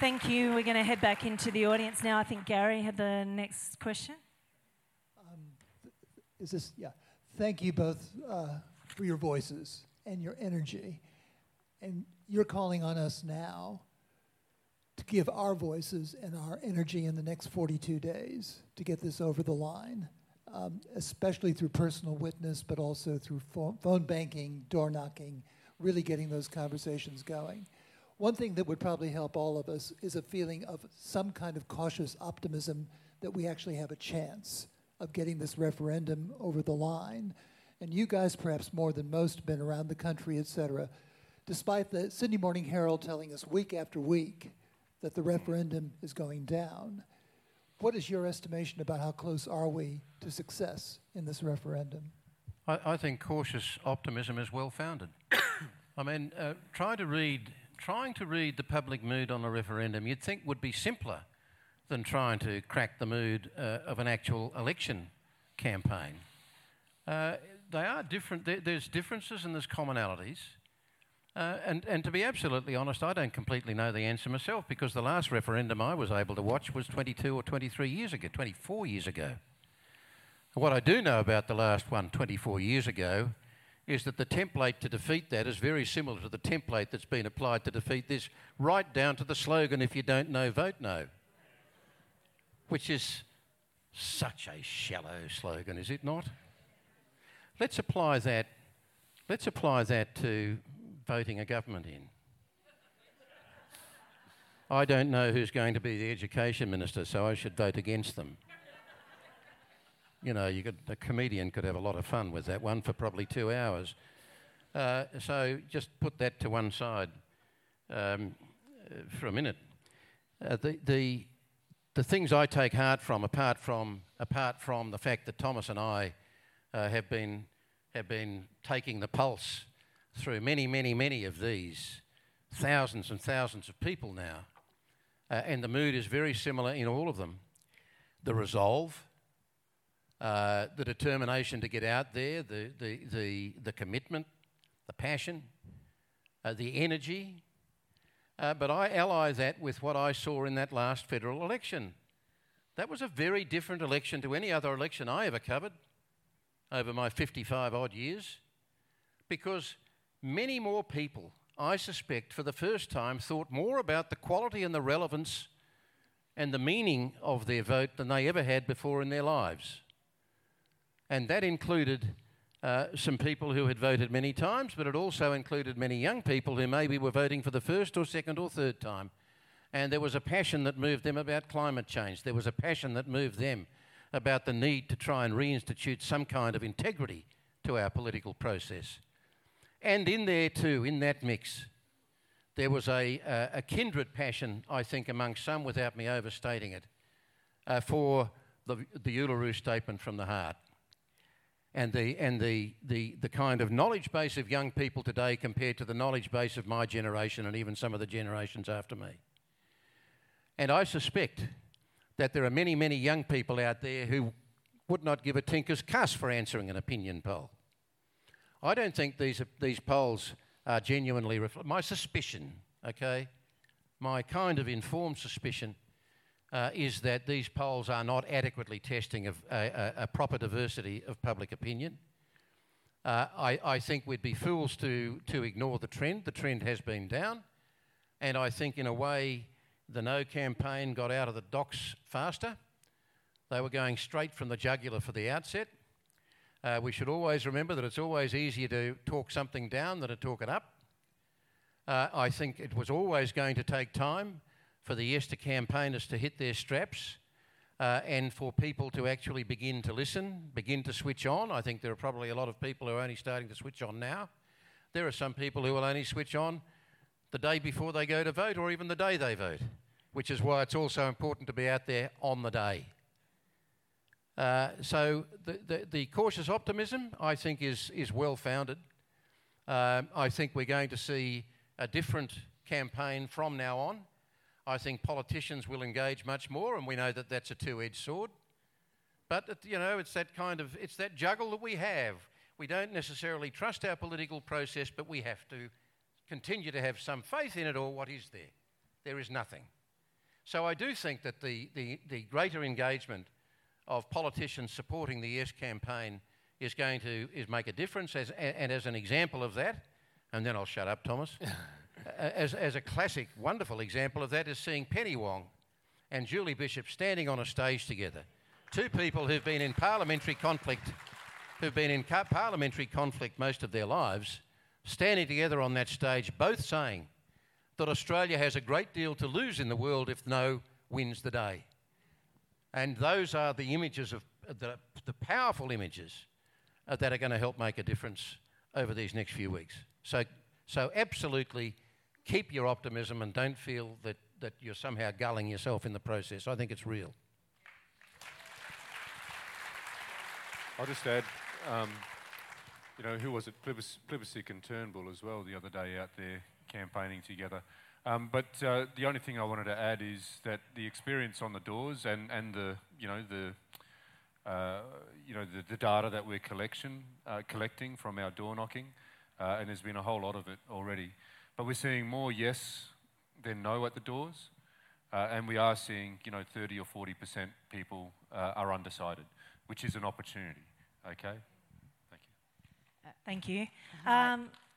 Thank you. We're going to head back into the audience now. I think Gary had the next question. Um, is this, yeah. Thank you both uh, for your voices and your energy. And you're calling on us now to give our voices and our energy in the next 42 days to get this over the line, um, especially through personal witness, but also through phone banking, door knocking, really getting those conversations going. One thing that would probably help all of us is a feeling of some kind of cautious optimism that we actually have a chance of getting this referendum over the line. And you guys, perhaps more than most, have been around the country, et cetera. Despite the Sydney Morning Herald telling us week after week that the referendum is going down, what is your estimation about how close are we to success in this referendum? I, I think cautious optimism is well founded. I mean, uh, try to read trying to read the public mood on a referendum, you'd think would be simpler than trying to crack the mood uh, of an actual election campaign. Uh, they are different. There's differences and there's commonalities. Uh, and, and to be absolutely honest, I don't completely know the answer myself because the last referendum I was able to watch was 22 or 23 years ago, 24 years ago. What I do know about the last one, 24 years ago, is that the template to defeat that is very similar to the template that's been applied to defeat this, right down to the slogan, if you don't know, vote no. Which is such a shallow slogan, is it not? Let's apply that, let's apply that to voting a government in. I don't know who's going to be the education minister, so I should vote against them you know, you could, a comedian could have a lot of fun with that one for probably two hours. Uh, so just put that to one side um, for a minute. Uh, the, the, the things I take heart from, apart from, apart from the fact that Thomas and I uh, have, been, have been taking the pulse through many, many, many of these, thousands and thousands of people now, uh, and the mood is very similar in all of them. The resolve, uh, the determination to get out there, the, the, the, the commitment, the passion, uh, the energy. Uh, but I ally that with what I saw in that last federal election. That was a very different election to any other election I ever covered over my 55 odd years because many more people, I suspect, for the first time, thought more about the quality and the relevance and the meaning of their vote than they ever had before in their lives. And that included uh, some people who had voted many times, but it also included many young people who maybe were voting for the first or second or third time. And there was a passion that moved them about climate change. There was a passion that moved them about the need to try and reinstitute some kind of integrity to our political process. And in there, too, in that mix, there was a, a, a kindred passion, I think, among some, without me overstating it, uh, for the, the Uluru Statement from the Heart and the, and the, the, the kind of knowledge base of young people today compared to the knowledge base of my generation and even some of the generations after me. And I suspect that there are many, many young people out there who would not give a tinker's cuss for answering an opinion poll. I don't think these, these polls are genuinely my suspicion, okay? My kind of informed suspicion uh, is that these polls are not adequately testing of a, a, a proper diversity of public opinion. Uh, I, I, think we'd be fools to, to ignore the trend. The trend has been down. And I think, in a way, the No campaign got out of the docks faster. They were going straight from the jugular for the outset. Uh, we should always remember that it's always easier to talk something down than to talk it up. Uh, I think it was always going to take time for the Yes to campaigners to hit their straps uh, and for people to actually begin to listen, begin to switch on. I think there are probably a lot of people who are only starting to switch on now. There are some people who will only switch on the day before they go to vote or even the day they vote, which is why it's also important to be out there on the day. Uh, so the, the, the, cautious optimism, I think, is, is well founded. Um, I think we're going to see a different campaign from now on. I think politicians will engage much more, and we know that that's a two-edged sword. But you know, it's that kind of it's that juggle that we have. We don't necessarily trust our political process, but we have to continue to have some faith in it. Or what is there? There is nothing. So I do think that the, the, the greater engagement of politicians supporting the Yes campaign is going to is make a difference. As, and as an example of that, and then I'll shut up, Thomas. as, as a classic, wonderful example of that is seeing Penny Wong and Julie Bishop standing on a stage together. Two people who've been in parliamentary conflict, who've been in parliamentary conflict most of their lives, standing together on that stage, both saying that Australia has a great deal to lose in the world if no wins the day. And those are the images of the, the powerful images uh, that are going to help make a difference over these next few weeks. So, so absolutely keep your optimism and don't feel that, that you're somehow gulling yourself in the process. I think it's real. I'll just add, um, you know, who was it? Plibersek and Turnbull as well the other day out there campaigning together. Um, but uh, the only thing I wanted to add is that the experience on the doors and, and the, you know, the, uh, you know, the, the, data that we're collection, uh, collecting from our door knocking, uh, and there's been a whole lot of it already. But we're seeing more yes than no at the doors, uh, and we are seeing, you know, 30 or 40% people uh, are undecided, which is an opportunity, okay? Thank you. thank you. Um,